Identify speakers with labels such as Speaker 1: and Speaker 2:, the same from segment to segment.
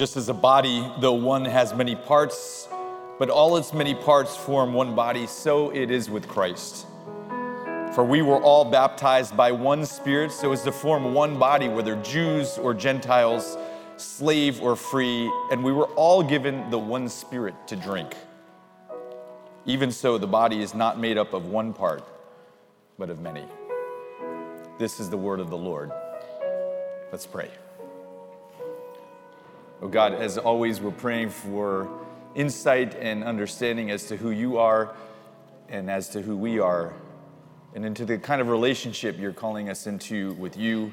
Speaker 1: just as a body, though one has many parts, but all its many parts form one body, so it is with Christ. For we were all baptized by one Spirit so as to form one body, whether Jews or Gentiles, slave or free, and we were all given the one Spirit to drink. Even so, the body is not made up of one part, but of many. This is the word of the Lord. Let's pray. Oh God, as always, we're praying for insight and understanding as to who you are and as to who we are, and into the kind of relationship you're calling us into with you,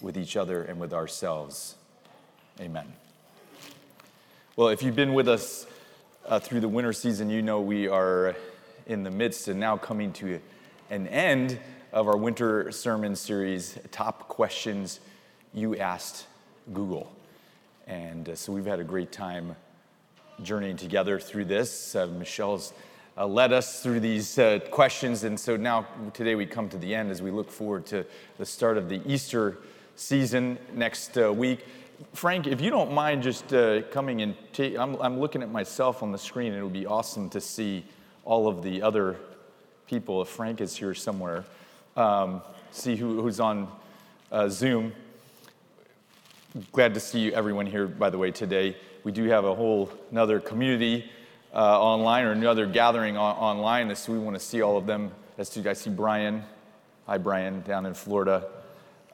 Speaker 1: with each other, and with ourselves. Amen. Well, if you've been with us uh, through the winter season, you know we are in the midst and now coming to an end of our winter sermon series, Top Questions You Asked Google. And uh, so we've had a great time journeying together through this. Uh, Michelle's uh, led us through these uh, questions, and so now today we come to the end as we look forward to the start of the Easter season next uh, week. Frank, if you don't mind just uh, coming and ta- I'm, I'm looking at myself on the screen. It would be awesome to see all of the other people. If Frank is here somewhere, um, see who, who's on Zoom. Glad to see you, everyone here, by the way, today. We do have a whole another community uh, online or another gathering on, online, so we want to see all of them. As to, I see Brian. Hi, Brian, down in Florida.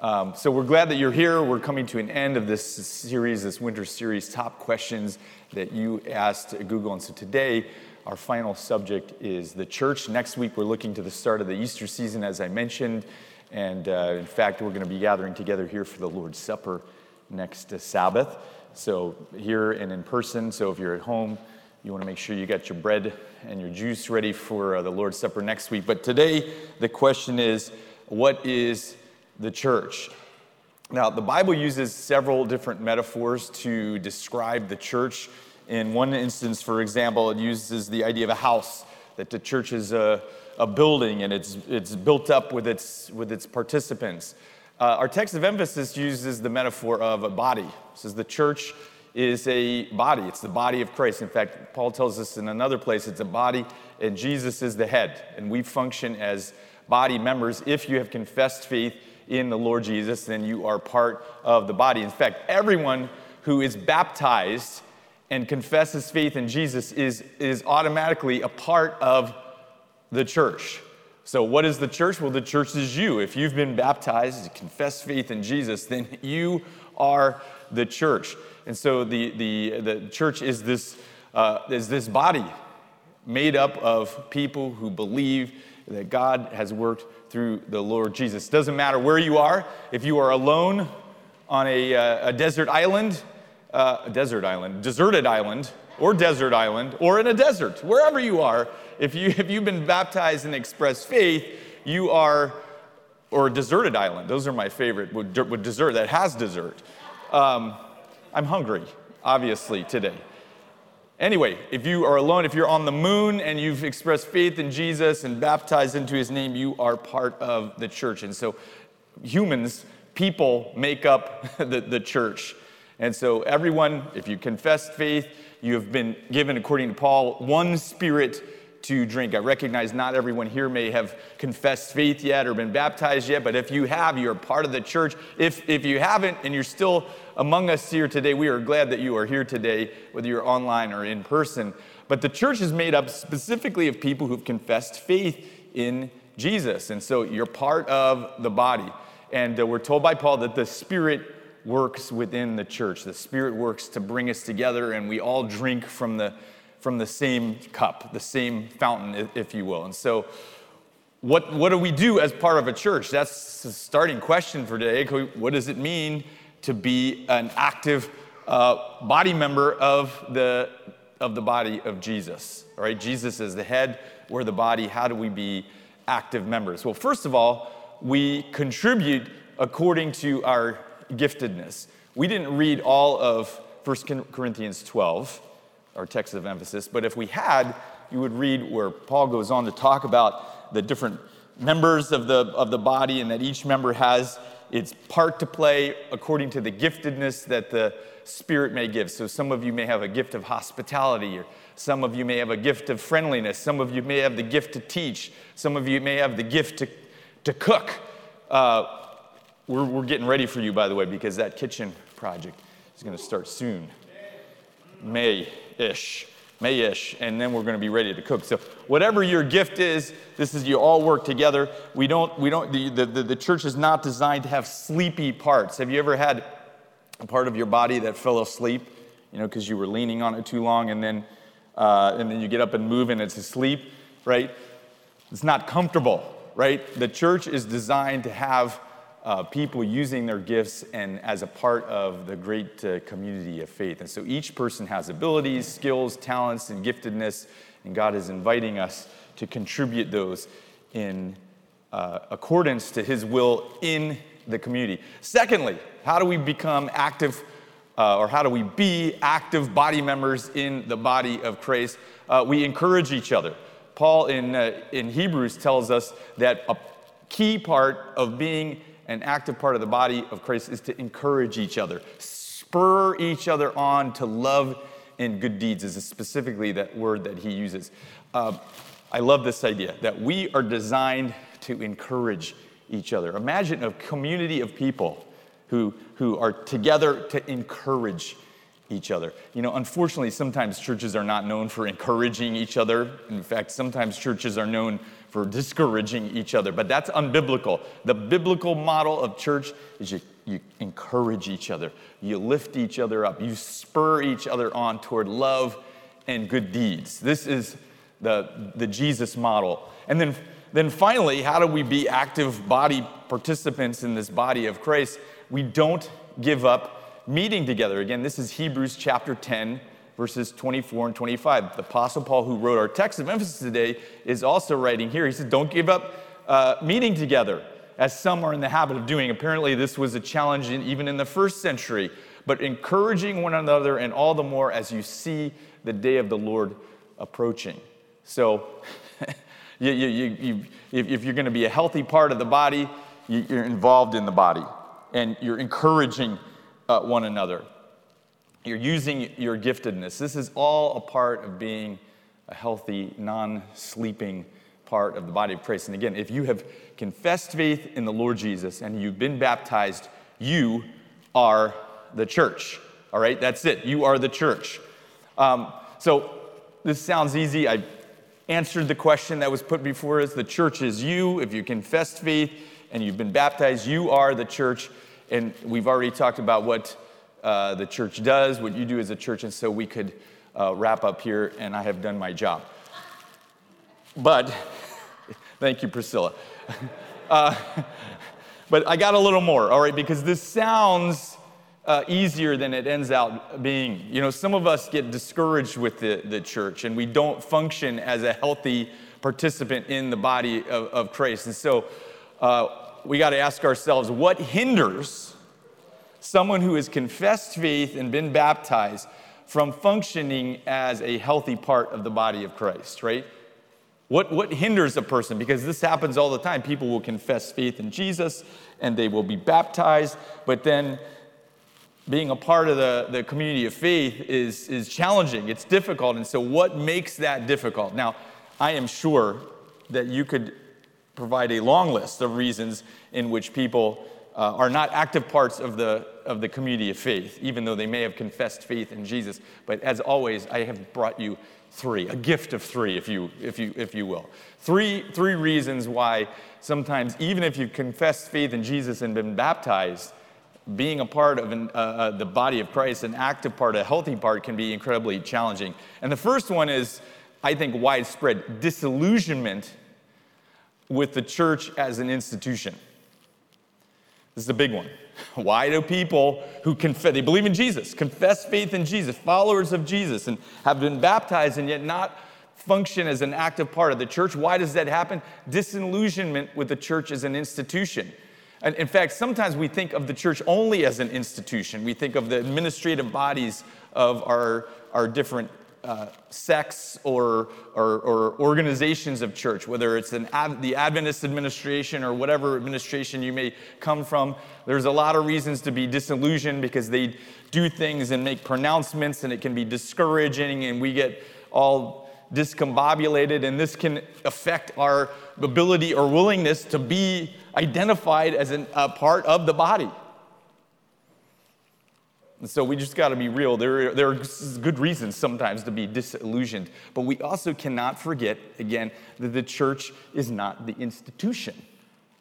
Speaker 1: Um, so we're glad that you're here. We're coming to an end of this series, this winter series, top questions that you asked Google. And so today, our final subject is the church. Next week, we're looking to the start of the Easter season, as I mentioned. And uh, in fact, we're going to be gathering together here for the Lord's Supper next uh, Sabbath. So here and in person. So if you're at home, you want to make sure you got your bread and your juice ready for uh, the Lord's Supper next week. But today, the question is what is the church. Now, the Bible uses several different metaphors to describe the church. In one instance, for example, it uses the idea of a house, that the church is a, a building and it's, it's built up with its, with its participants. Uh, our text of emphasis uses the metaphor of a body. It says the church is a body, it's the body of Christ. In fact, Paul tells us in another place it's a body and Jesus is the head. And we function as body members if you have confessed faith in the Lord Jesus, then you are part of the body. In fact, everyone who is baptized and confesses faith in Jesus is, is automatically a part of the church. So, what is the church? Well, the church is you. If you've been baptized, and confess faith in Jesus, then you are the church. And so, the, the, the church is this, uh, is this body made up of people who believe that God has worked through the Lord Jesus. Doesn't matter where you are, if you are alone on a, uh, a desert island, uh, a desert island, deserted island, or desert island, or in a desert, wherever you are, if, you, if you've been baptized and expressed faith, you are, or deserted island, those are my favorite, with, with dessert, that has dessert. Um, I'm hungry, obviously, today. Anyway, if you are alone, if you're on the moon and you've expressed faith in Jesus and baptized into his name, you are part of the church. And so humans, people make up the, the church. And so everyone, if you confess faith, you have been given, according to Paul, one spirit to drink. I recognize not everyone here may have confessed faith yet or been baptized yet, but if you have, you're part of the church. If, if you haven't and you're still among us here today, we are glad that you are here today, whether you're online or in person. But the church is made up specifically of people who've confessed faith in Jesus. And so you're part of the body. And uh, we're told by Paul that the Spirit works within the church. The Spirit works to bring us together, and we all drink from the from the same cup, the same fountain, if you will. And so, what, what do we do as part of a church? That's the starting question for today. What does it mean to be an active uh, body member of the, of the body of Jesus? All right, Jesus is the head, we're the body. How do we be active members? Well, first of all, we contribute according to our giftedness. We didn't read all of 1 Corinthians 12 our text of emphasis. But if we had, you would read where Paul goes on to talk about the different members of the, of the body and that each member has its part to play according to the giftedness that the Spirit may give. So some of you may have a gift of hospitality, or some of you may have a gift of friendliness, some of you may have the gift to teach, some of you may have the gift to, to cook. Uh, we're, we're getting ready for you, by the way, because that kitchen project is going to start soon. May ish. May-ish, and then we're going to be ready to cook. So whatever your gift is, this is you all work together. We don't, we don't, the, the, the church is not designed to have sleepy parts. Have you ever had a part of your body that fell asleep, you know, because you were leaning on it too long, and then, uh, and then you get up and move and it's asleep, right? It's not comfortable, right? The church is designed to have uh, people using their gifts and as a part of the great uh, community of faith. And so each person has abilities, skills, talents, and giftedness, and God is inviting us to contribute those in uh, accordance to His will in the community. Secondly, how do we become active? Uh, or how do we be active body members in the body of Christ? Uh, we encourage each other. Paul in, uh, in Hebrews tells us that a key part of being an active part of the body of Christ is to encourage each other, spur each other on to love and good deeds, is specifically that word that he uses. Uh, I love this idea that we are designed to encourage each other. Imagine a community of people who, who are together to encourage each other. You know, unfortunately, sometimes churches are not known for encouraging each other. In fact, sometimes churches are known for discouraging each other, but that's unbiblical. The biblical model of church is you, you encourage each other, you lift each other up, you spur each other on toward love and good deeds. This is the, the Jesus model. And then, then finally, how do we be active body participants in this body of Christ? We don't give up meeting together. Again, this is Hebrews chapter 10 verses 24 and 25. The Apostle Paul, who wrote our text of emphasis today, is also writing here. He says, Don't give up uh, meeting together, as some are in the habit of doing. Apparently, this was a challenge in, even in the first century, but encouraging one another, and all the more as you see the day of the Lord approaching. So, you, you, you, if, if you're going to be a healthy part of the body, you're involved in the body and you're encouraging uh, one another. You're using your giftedness. This is all a part of being a healthy, non sleeping part of the body of Christ. And again, if you have confessed faith in the Lord Jesus and you've been baptized, you are the church. All right, that's it. You are the church. Um, so this sounds easy. I answered the question that was put before us. The church is you. If you confessed faith and you've been baptized, you are the church. And we've already talked about what uh, the church does, what you do as a church, and so we could uh, wrap up here, and I have done my job. But, thank you, Priscilla. Uh, but I got a little more, all right, because this sounds uh, easier than it ends out being. You know, some of us get discouraged with the, the church, and we don't function as a healthy participant in the body of, of Christ. And so uh, we got to ask ourselves what hinders someone who has confessed faith and been baptized from functioning as a healthy part of the body of Christ, right? What, what hinders a person? Because this happens all the time. People will confess faith in Jesus and they will be baptized, but then being a part of the, the community of faith is, is challenging, it's difficult. And so, what makes that difficult? Now, I am sure that you could provide a long list of reasons in which people uh, are not active parts of the, of the community of faith, even though they may have confessed faith in Jesus. But as always, I have brought you three, a gift of three, if you, if you, if you will. Three, three reasons why sometimes, even if you've confessed faith in Jesus and been baptized, being a part of an, uh, uh, the body of Christ, an active part, a healthy part, can be incredibly challenging. And the first one is, I think, widespread disillusionment with the church as an institution. This is a big one. Why do people who confess, they believe in Jesus, confess faith in Jesus, followers of Jesus, and have been baptized and yet not function as an active part of the church? Why does that happen? Disillusionment with the church as an institution. And in fact, sometimes we think of the church only as an institution. We think of the administrative bodies of our, our different uh, sects or, or, or, organizations of church, whether it's Ad, the Adventist administration or whatever administration you may come from. There's a lot of reasons to be disillusioned because they do things and make pronouncements, and it can be discouraging, and we get all discombobulated, and this can affect our ability or willingness to be identified as an, a part of the body. So we just got to be real. There, there are good reasons sometimes to be disillusioned, but we also cannot forget, again, that the church is not the institution,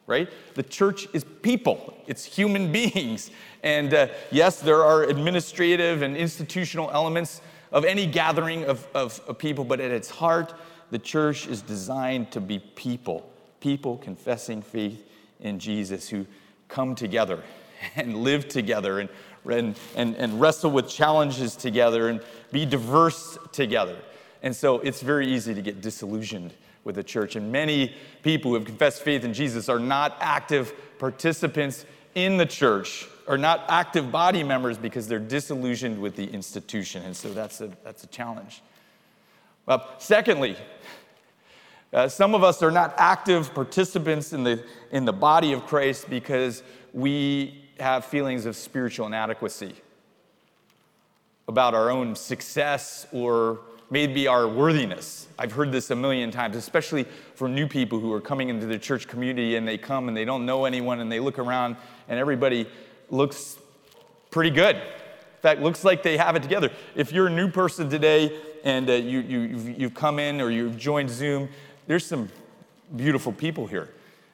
Speaker 1: right? The church is people, it's human beings. And uh, yes, there are administrative and institutional elements of any gathering of, of, of people, but at its heart, the church is designed to be people, people confessing faith in Jesus who come together and live together and and, and, and wrestle with challenges together and be diverse together. And so it's very easy to get disillusioned with the church. And many people who have confessed faith in Jesus are not active participants in the church, are not active body members because they're disillusioned with the institution. And so that's a, that's a challenge. Well, secondly, uh, some of us are not active participants in the, in the body of Christ because we have feelings of spiritual inadequacy about our own success or maybe our worthiness. I've heard this a million times, especially for new people who are coming into the church community and they come and they don't know anyone and they look around and everybody looks pretty good. In fact, looks like they have it together. If you're a new person today and uh, you, you, you've, you've come in or you've joined Zoom, there's some beautiful people here.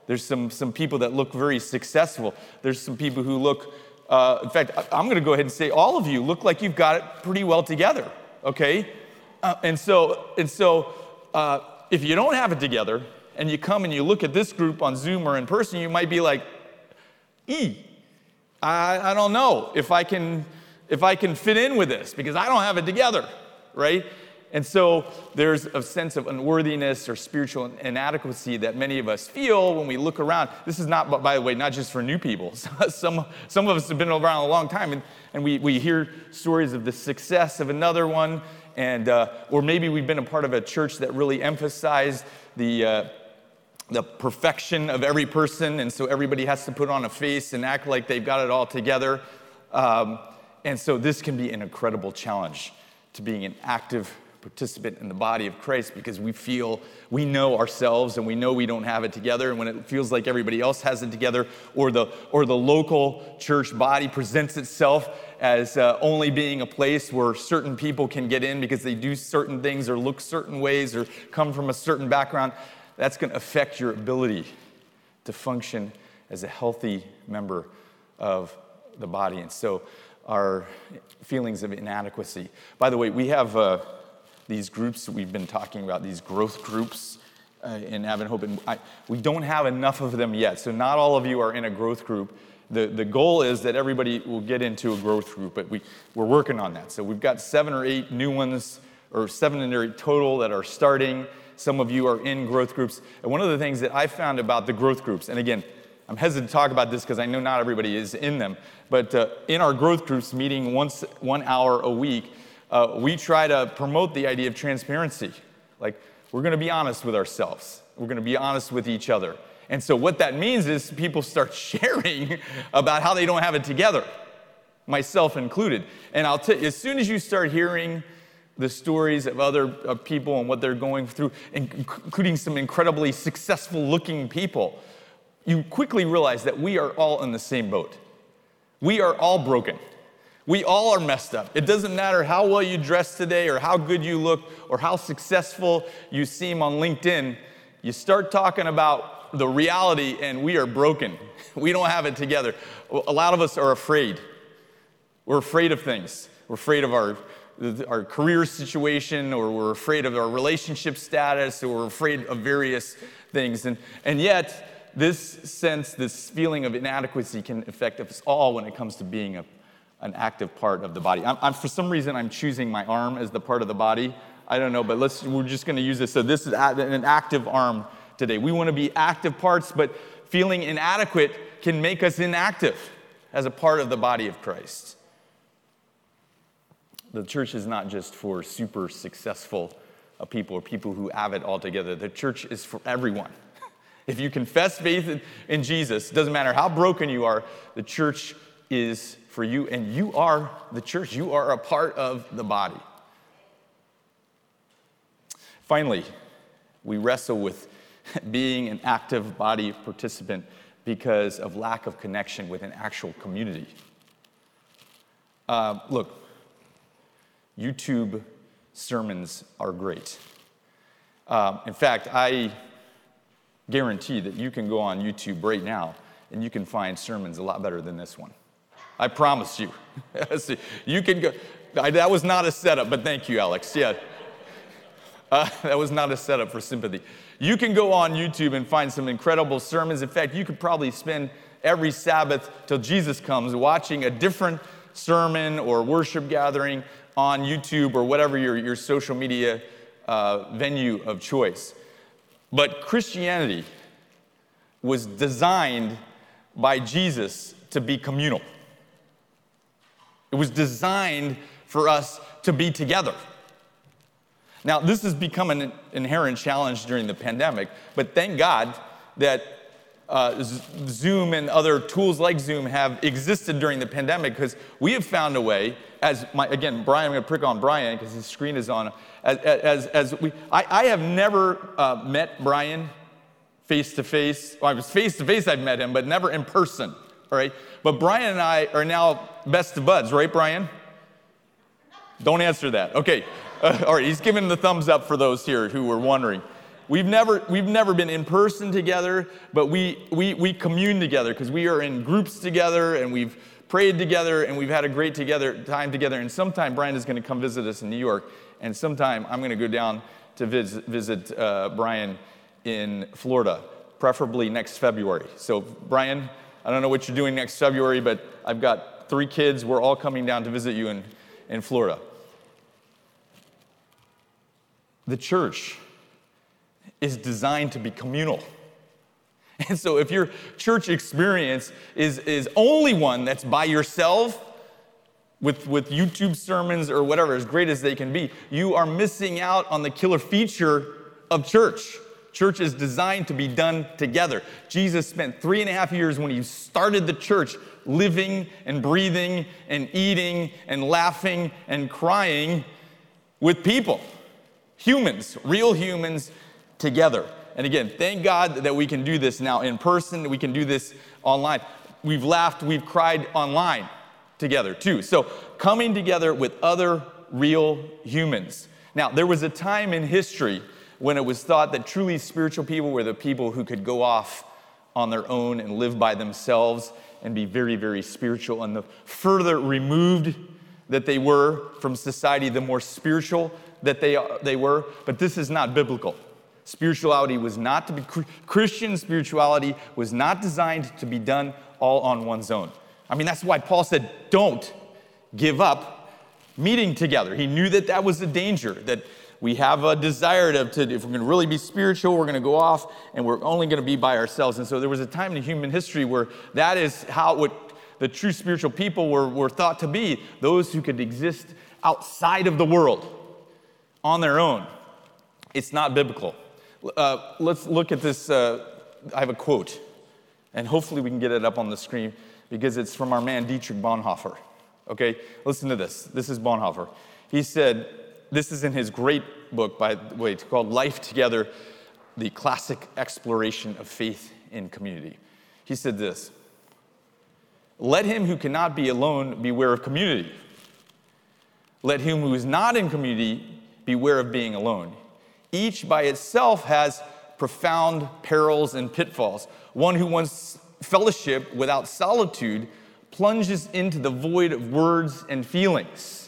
Speaker 1: There's some, some people that look very successful. There's some people who look, uh, in fact, I'm going to go ahead and say all of you look like you've got it pretty well together, okay? Uh, and so, and so uh, if you don't have it together and you come and you look at this group on Zoom or in person, you might be like, E, I, I don't know if I can if I can fit in with this because I don't have it together, right? And so there's a sense of unworthiness or spiritual inadequacy that many of us feel when we look around. This is not, by the way, not just for new people. some, some of us have been around a long time and, and we, we hear stories of the success of another one, and, uh, or maybe we've been a part of a church that really emphasized the, uh, the perfection of every person, and so everybody has to put on a face and act like they've got it all together. Um, and so this can be an incredible challenge to being an active participant in the body of Christ because we feel we know ourselves and we know we don't have it together. And when it feels like everybody else has it together, or the, or the local church body presents itself as uh, only being a place where certain people can get in because they do certain things or look certain ways or come from a certain background, that's going to affect your ability to function as a healthy member of the body. And so, our feelings of inadequacy. By the way, we have. Uh, these groups we've been talking about, these growth groups uh, in Hope. And I, we don't have enough of them yet. So not all of you are in a growth group. The, the goal is that everybody will get into a growth group, but we, we're working on that. So we've got seven or eight new ones, or seven or eight total that are starting. Some of you are in growth groups. And one of the things that I found about the growth groups, and again, I'm hesitant to talk about this because I know not everybody is in them, but uh, in our growth groups, meeting once one hour a week, uh, we try to promote the idea of transparency. Like, we're going to be honest with ourselves, we're going to be honest with each other. And so, what that means is people start sharing about how they don't have it together, myself included. And I'll tell you, as soon as you start hearing the stories of other people and what they're going through, including some incredibly successful looking people, you quickly realize that we are all in the same boat. We are all broken. We all are messed up. It doesn't matter how well you dress today or how good you look or how successful you seem on LinkedIn. You start talking about the reality and we are broken. We don't have it together. A lot of us are afraid. We're afraid of things. We're afraid of our, our career situation or we're afraid of our relationship status or we're afraid of various things. And, and yet, this sense, this feeling of inadequacy can affect us all when it comes to being a an active part of the body. I'm, I'm, for some reason, I'm choosing my arm as the part of the body. I don't know, but let's, we're just going to use this. So this is an active arm today. We want to be active parts, but feeling inadequate can make us inactive as a part of the body of Christ. The church is not just for super successful uh, people or people who have it all together. The church is for everyone. If you confess faith in, Jesus, doesn't matter how broken you are, the church is for you, and you are the church. You are a part of the body. Finally, we wrestle with being an active body participant because of lack of connection with an actual community. Uh, look, YouTube sermons are great. Uh, in fact, I guarantee that you can go on YouTube right now and you can find sermons a lot better than this one. I promise you. you can go. I, that was not a setup, but thank you, Alex. Yeah. Uh, that was not a setup for sympathy. You can go on YouTube and find some incredible sermons. In fact, you could probably spend every Sabbath till Jesus comes watching a different sermon or worship gathering on YouTube or whatever your, your social media uh, venue of choice. But Christianity was designed by Jesus to be communal. It was designed for us to be together. Now, this has become an inherent challenge during the pandemic, but thank God that uh, Zoom and other tools like Zoom have existed during the pandemic because we have found a way, as my, again, Brian, I'm going to prick on Brian because his screen is on. As, as, as we, I, I have never uh, met Brian face to face. I was face to face, I've met him, but never in person, all right? But Brian and I are now best of buds, right, Brian? Don't answer that. Okay. Uh, all right, he's giving the thumbs up for those here who were wondering. We've never, we've never been in person together, but we, we, we commune together because we are in groups together and we've prayed together and we've had a great together, time together. And sometime Brian is going to come visit us in New York, and sometime I'm going to go down to visit, visit uh, Brian in Florida, preferably next February. So, Brian, I don't know what you're doing next February, but I've got three kids. We're all coming down to visit you in, in Florida. The church is designed to be communal. And so, if your church experience is, is only one that's by yourself, with, with YouTube sermons or whatever, as great as they can be, you are missing out on the killer feature of church. Church is designed to be done together. Jesus spent three and a half years when he started the church living and breathing and eating and laughing and crying with people, humans, real humans together. And again, thank God that we can do this now in person, we can do this online. We've laughed, we've cried online together too. So, coming together with other real humans. Now, there was a time in history when it was thought that truly spiritual people were the people who could go off on their own and live by themselves and be very, very spiritual. And the further removed that they were from society, the more spiritual that they, they were. But this is not biblical. Spirituality was not to be, Christian spirituality was not designed to be done all on one's own. I mean, that's why Paul said, don't give up meeting together. He knew that that was a danger, that we have a desire to, to if we're going to really be spiritual, we're going to go off and we're only going to be by ourselves. And so there was a time in human history where that is how what the true spiritual people were, were thought to be those who could exist outside of the world on their own. It's not biblical. Uh, let's look at this. Uh, I have a quote, and hopefully we can get it up on the screen because it's from our man Dietrich Bonhoeffer. Okay, listen to this. This is Bonhoeffer. He said, This is in his great book, by the way, called Life Together The Classic Exploration of Faith in Community. He said this Let him who cannot be alone beware of community. Let him who is not in community beware of being alone each by itself has profound perils and pitfalls. One who wants fellowship without solitude plunges into the void of words and feelings.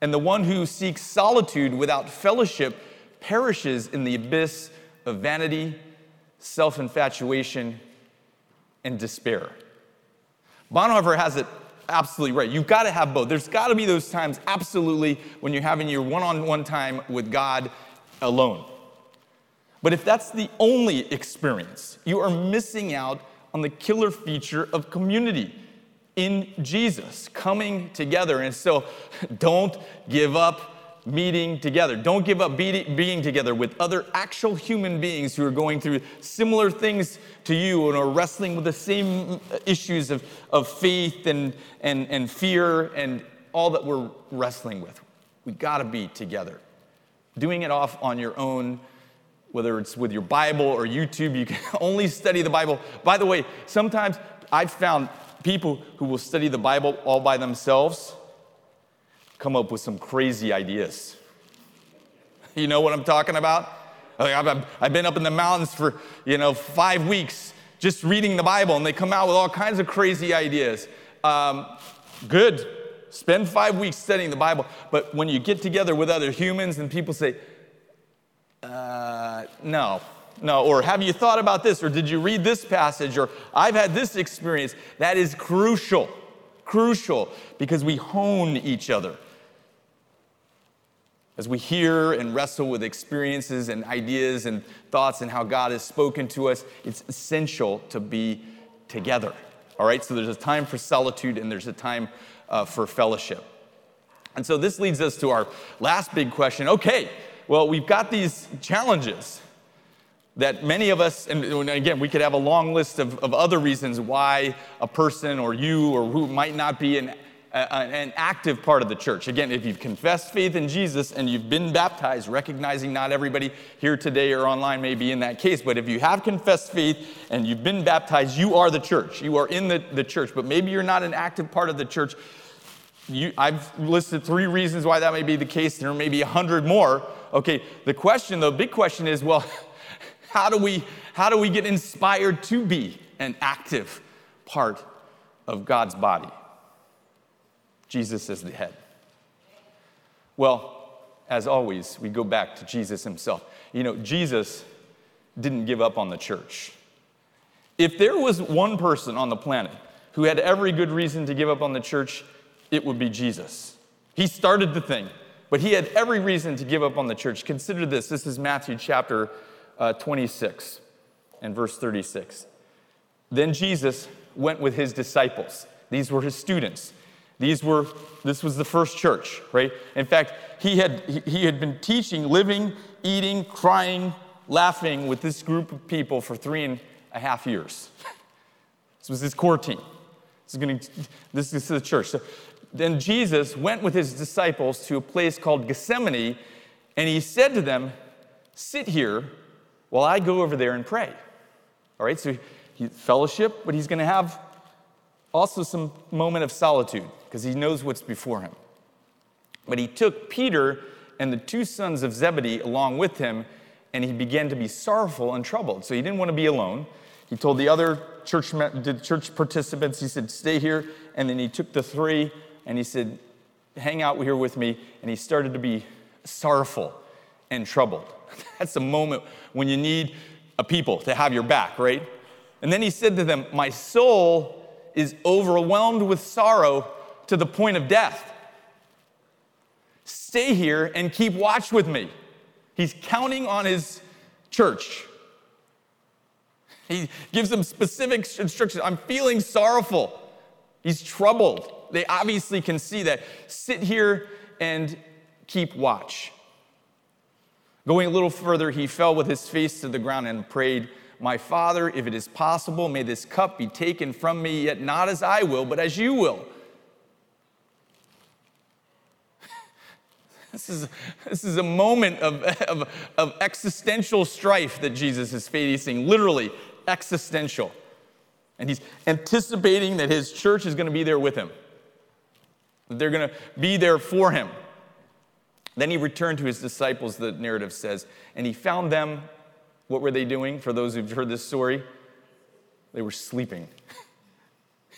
Speaker 1: And the one who seeks solitude without fellowship perishes in the abyss of vanity, self infatuation, and despair. Bonhoeffer has it absolutely right. You've got to have both. There's got to be those times, absolutely, when you're having your one on one time with God alone. But if that's the only experience, you are missing out on the killer feature of community. In Jesus, coming together. And so don't give up meeting together. Don't give up being together with other actual human beings who are going through similar things to you and are wrestling with the same issues of, of faith and, and, and fear and all that we're wrestling with. We got to be together. Doing it off on your own, whether it's with your Bible or YouTube, you can only study the Bible. By the way, sometimes I've found people who will study the Bible all by themselves come up with some crazy ideas. You know what I'm talking about? I've been up in the mountains for, you know, five weeks just reading the Bible, and they come out with all kinds of crazy ideas. Um, good. Spend five weeks studying the Bible. But when you get together with other humans and people say, uh, no, no, or have you thought about this, or did you read this passage, or I've had this experience, that is crucial. Crucial because we hone each other. As we hear and wrestle with experiences and ideas and thoughts and how God has spoken to us, it's essential to be together. All right, so there's a time for solitude and there's a time uh, for fellowship. And so this leads us to our last big question. Okay, well, we've got these challenges that many of us, and again, we could have a long list of, of other reasons why a person or you or who might not be an an active part of the church. Again, if you've confessed faith in Jesus and you've been baptized, recognizing not everybody here today or online may be in that case, but if you have confessed faith and you've been baptized, you are the church. You are in the, the church, but maybe you're not an active part of the church. You, I've listed three reasons why that may be the case. There may be a hundred more. Okay, the question, the big question is, well, how do we how do we get inspired to be an active part of God's body? Jesus is the head. Well, as always, we go back to Jesus himself. You know, Jesus didn't give up on the church. If there was one person on the planet who had every good reason to give up on the church, it would be Jesus. He started the thing, but he had every reason to give up on the church. Consider this this is Matthew chapter uh, 26 and verse 36. Then Jesus went with his disciples, these were his students. These were, this was the first church, right? In fact, he had, he had been teaching, living, eating, crying, laughing with this group of people for three and a half years. this was his core team. This is, going to, this is the church. So then Jesus went with his disciples to a place called Gethsemane, and he said to them, Sit here while I go over there and pray. All right, so he, fellowship, but he's going to have also some moment of solitude because he knows what's before him. But he took Peter and the two sons of Zebedee along with him, and he began to be sorrowful and troubled. So he didn't want to be alone. He told the other church, the church participants, he said, Stay here. And then he took the three and he said, Hang out here with me. And he started to be sorrowful and troubled. That's a moment when you need a people to have your back, right? And then he said to them, My soul is overwhelmed with sorrow to the point of death. Stay here and keep watch with me. He's counting on his church. He gives them specific instructions. I'm feeling sorrowful. He's troubled. They obviously can see that. Sit here and keep watch. Going a little further, he fell with his face to the ground and prayed, My Father, if it is possible, may this cup be taken from me, yet not as I will, but as you will. This is, this is a moment of, of, of existential strife that Jesus is facing, literally existential. And he's anticipating that his church is going to be there with him, that they're going to be there for him. Then he returned to his disciples, the narrative says, and he found them. What were they doing? For those who've heard this story, they were sleeping.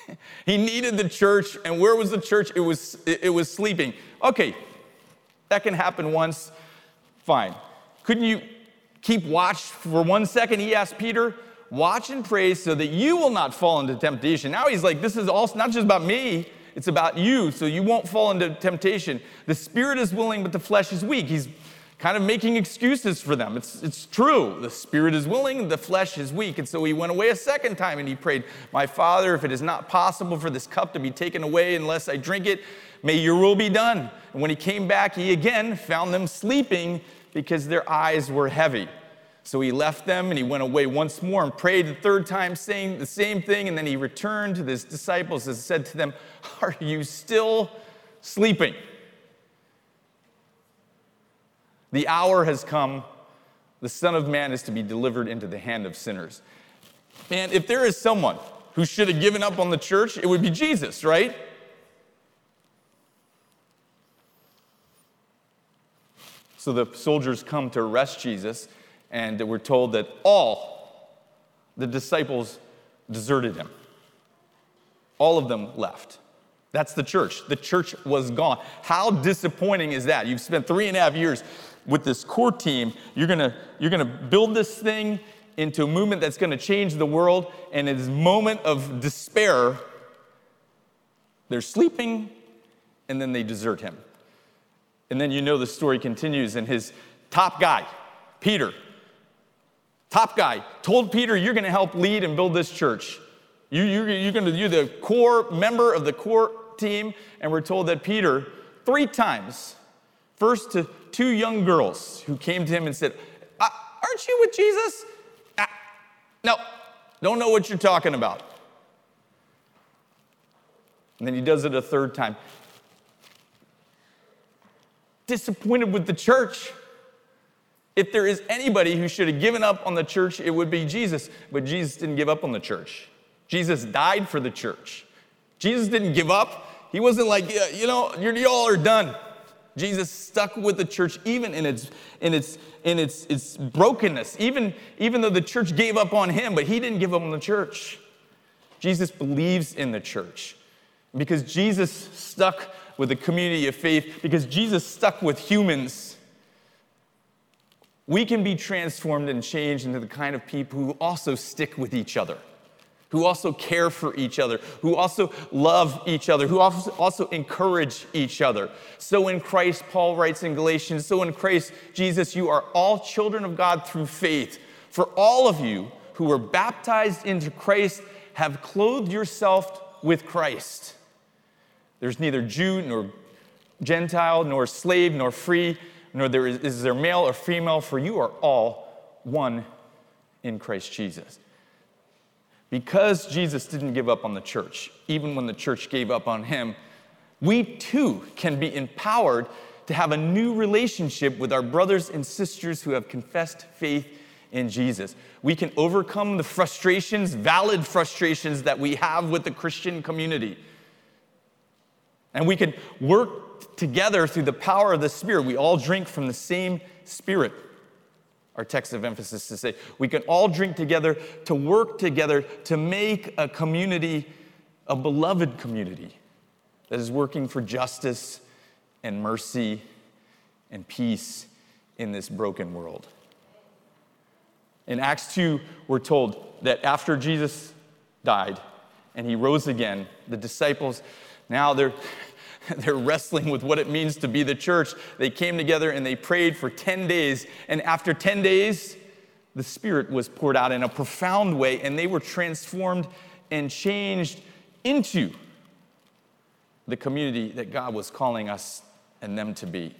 Speaker 1: he needed the church, and where was the church? It was, it was sleeping. Okay, that can happen once, fine. Couldn't you keep watch for one second? He asked Peter, watch and pray so that you will not fall into temptation. Now he's like, this is also not just about me, it's about you, so you won't fall into temptation. The spirit is willing, but the flesh is weak. He's kind of making excuses for them. It's, it's true. The spirit is willing, the flesh is weak. And so he went away a second time and he prayed, My Father, if it is not possible for this cup to be taken away unless I drink it, may your will be done. And when he came back, he again found them sleeping because their eyes were heavy. So he left them and he went away once more and prayed the third time, saying the same thing. And then he returned to his disciples and said to them, Are you still sleeping? The hour has come. The Son of Man is to be delivered into the hand of sinners. Man, if there is someone who should have given up on the church, it would be Jesus, right? So the soldiers come to arrest Jesus, and we're told that all the disciples deserted him. All of them left. That's the church. The church was gone. How disappointing is that? You've spent three and a half years with this core team. You're gonna, you're gonna build this thing into a movement that's gonna change the world, and in this moment of despair, they're sleeping, and then they desert him. And then you know the story continues, and his top guy, Peter, top guy, told Peter, You're gonna help lead and build this church. You, you, you're gonna, you're the core member of the core team, and we're told that Peter, three times, first to two young girls who came to him and said, uh, Aren't you with Jesus? Ah, no, don't know what you're talking about. And then he does it a third time. Disappointed with the church. If there is anybody who should have given up on the church, it would be Jesus. But Jesus didn't give up on the church. Jesus died for the church. Jesus didn't give up. He wasn't like, you know, y'all are done. Jesus stuck with the church even in its, in its, in its, its brokenness, even, even though the church gave up on him, but he didn't give up on the church. Jesus believes in the church. Because Jesus stuck with the community of faith, because Jesus stuck with humans, we can be transformed and changed into the kind of people who also stick with each other who also care for each other, who also love each other, who also encourage each other. So in Christ, Paul writes in Galatians, so in Christ Jesus, you are all children of God through faith. For all of you who were baptized into Christ have clothed yourself with Christ. There's neither Jew nor Gentile, nor slave nor free, nor there is, is there male or female, for you are all one in Christ Jesus. Because Jesus didn't give up on the church, even when the church gave up on him, we too can be empowered to have a new relationship with our brothers and sisters who have confessed faith in Jesus. We can overcome the frustrations, valid frustrations that we have with the Christian community. And we can work together through the power of the Spirit. We all drink from the same Spirit our text of emphasis to say we can all drink together to work together to make a community, a beloved community that is working for justice and mercy and peace in this broken world. In Acts 2, we're told that after Jesus died and he rose again, the disciples now they're They're wrestling with what it means to be the church. They came together and they prayed for 10 days. And after 10 days, the Spirit was poured out in a profound way, and they were transformed and changed into the community that God was calling us and them to be.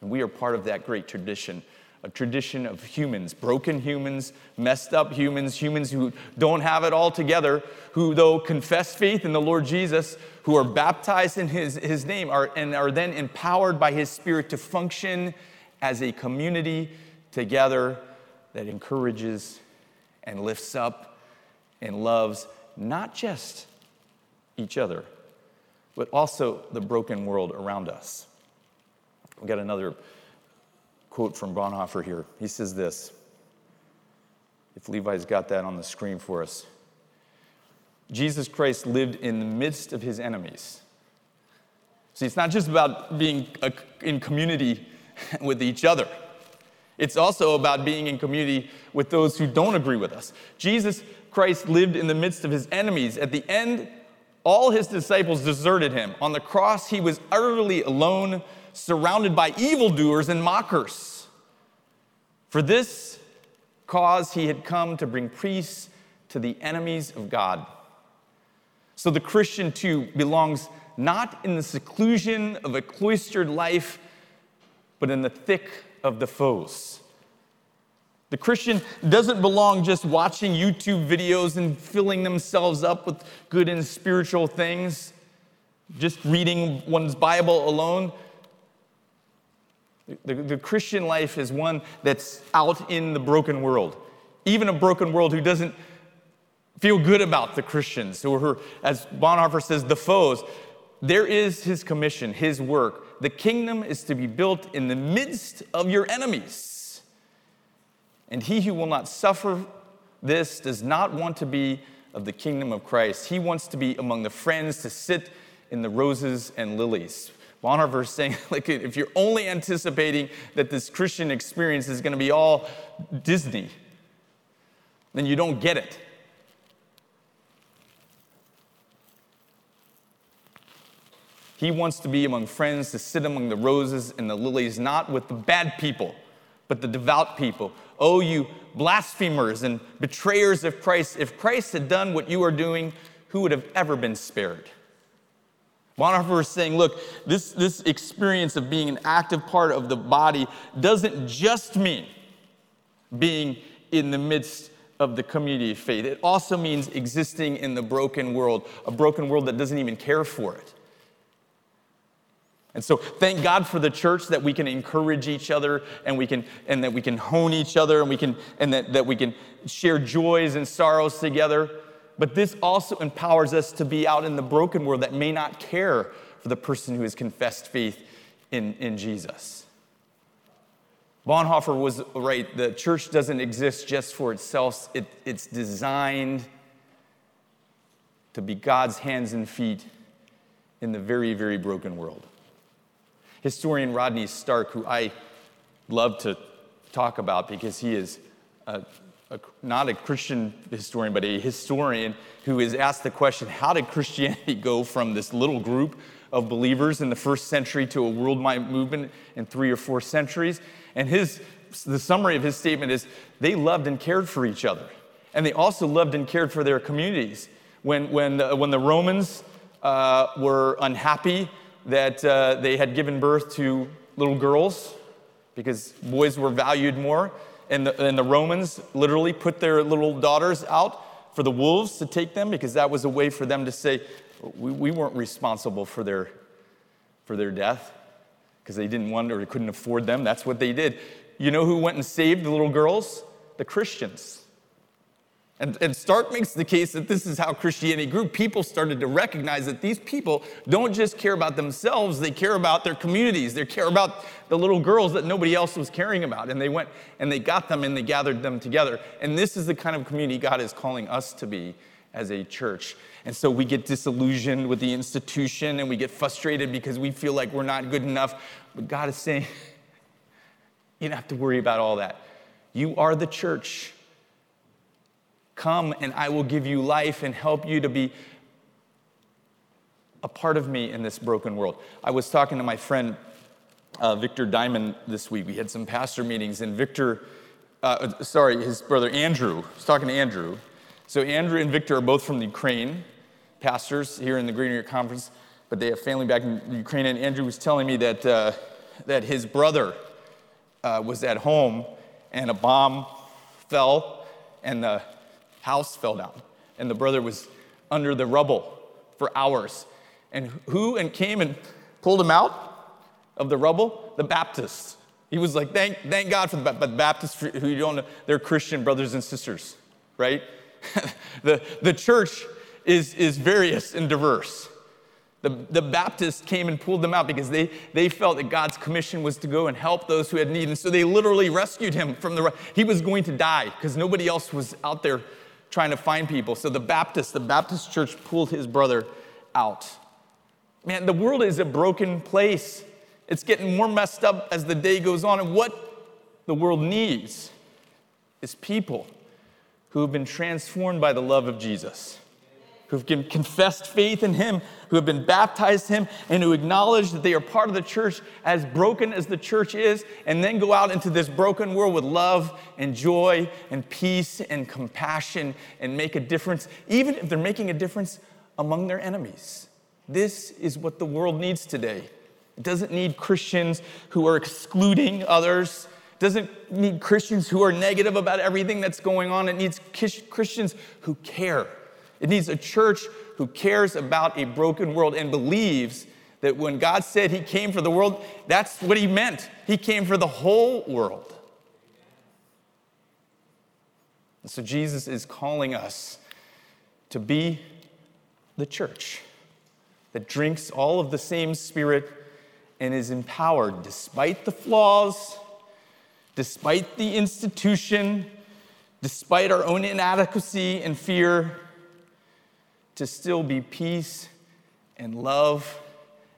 Speaker 1: And we are part of that great tradition a tradition of humans, broken humans, messed up humans, humans who don't have it all together, who, though confess faith in the Lord Jesus, who are baptized in his, his name, are, and are then empowered by his Spirit to function as a community together that encourages and lifts up and loves not just each other, but also the broken world around us. We've got another quote from Bonhoeffer here. He says this if Levi's got that on the screen for us. Jesus Christ lived in the midst of his enemies. See, it's not just about being uh, in community with each other. It's also about being in community with those who don't agree with us. Jesus Christ lived in the midst of his enemies. At the end, all his disciples deserted him. On the cross, he was utterly alone surrounded by evildoers and mockers. For this cause he had come to bring peace to the enemies of God. So the Christian too belongs not in the seclusion of a cloistered life, but in the thick of the foes. The Christian doesn't belong just watching YouTube videos and filling themselves up with good and spiritual things, just reading one's Bible alone. The, the, Christian life is one that's out in the broken world, even a broken world who doesn't feel good about the Christians, who are, as Bonhoeffer says, the foes. There is his commission, his work. The kingdom is to be built in the midst of your enemies. And he who will not suffer this does not want to be of the kingdom of Christ. He wants to be among the friends, to sit in the roses and lilies. Bonhoeffer is saying, like, if you're only anticipating that this Christian experience is going to be all Disney, then you don't get it. He wants to be among friends, to sit among the roses and the lilies, not with the bad people, but the devout people. Oh, you blasphemers and betrayers of Christ, if Christ had done what you are doing, who would have ever been spared? Bonhoeffer is saying, look, this, this experience of being an active part of the body doesn't just mean being in the midst of the community of faith. It also means existing in the broken world, a broken world that doesn't even care for it. And so thank God for the church that we can encourage each other and we can and that we can hone each other and we can and that, that we can share joys and sorrows together. But this also empowers us to be out in the broken world that may not care for the person who has confessed faith in, in Jesus. Bonhoeffer was right. The church doesn't exist just for itself, it, it's designed to be God's hands and feet in the very, very broken world. Historian Rodney Stark, who I love to talk about because he is a, a, not a Christian historian, but a historian who is asked the question how did Christianity go from this little group of believers in the first century to a worldwide movement in three or four centuries? And his, the summary of his statement is they loved and cared for each other. And they also loved and cared for their communities. When, when, the, when the Romans uh, were unhappy that uh, they had given birth to little girls because boys were valued more. And the, and the Romans literally put their little daughters out for the wolves to take them because that was a way for them to say, we, we weren't responsible for their, for their death because they didn't want or couldn't afford them. That's what they did. You know who went and saved the little girls? The Christians. And, and, Stark makes the case that this is how Christianity grew. People started to recognize that these people don't just care about themselves, they care about their communities. They care about the little girls that nobody else was caring about. And they went and they got them and they gathered them together. And this is the kind of community God is calling us to be as a church. And so we get disillusioned with the institution and we get frustrated because we feel like we're not good enough. But God is saying, you don't have to worry about all that. You are the church. Come and I will give you life and help you to be a part of me in this broken world. I was talking to my friend uh, Victor Diamond this week. We had some pastor meetings, and Victor, uh, sorry, his brother Andrew, I was talking to Andrew. So, Andrew and Victor are both from the Ukraine, pastors here in the New York Conference, but they have family back in Ukraine. And Andrew was telling me that, uh, that his brother uh, was at home and a bomb fell, and the house fell down, and the brother was under the rubble for hours. And who and came and pulled him out of the rubble? The Baptists. He was like, thank, thank God for the, but the Baptists, who you don't know, they're Christian brothers and sisters, right? the, the church is, is various and diverse. The, the Baptists came and pulled them out because they, they felt that God's commission was to go and help those who had need. And so they literally rescued him from the. He was going to die because nobody else was out there trying to find people. So the Baptist, the Baptist church pulled his brother out. Man, the world is a broken place. It's getting more messed up as the day goes on. And what the world needs is people who have been transformed by the love of Jesus. Who've confessed faith in him, who have been baptized him, and who acknowledge that they are part of the church, as broken as the church is, and then go out into this broken world with love and joy and peace and compassion and make a difference, even if they're making a difference among their enemies. This is what the world needs today. It doesn't need Christians who are excluding others. It doesn't need Christians who are negative about everything that's going on. It needs Christians who care it needs a church who cares about a broken world and believes that when God said He came for the world, that's what He meant. He came for the whole world. And so Jesus is calling us to be the church that drinks all of the same spirit and is empowered despite the flaws, despite the institution, despite our own inadequacy and fear to still be peace and love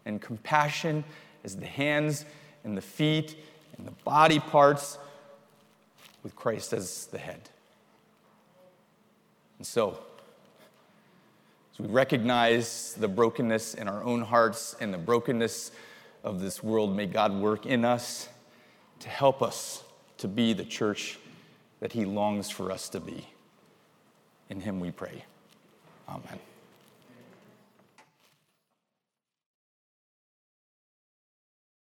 Speaker 1: and compassion as the hands and the feet and the body parts with Christ as the head. And so, as we recognize the brokenness in our own hearts and the brokenness of this world, may God work in us to help us to be the church that He longs for us to be. In Him we pray. Amen.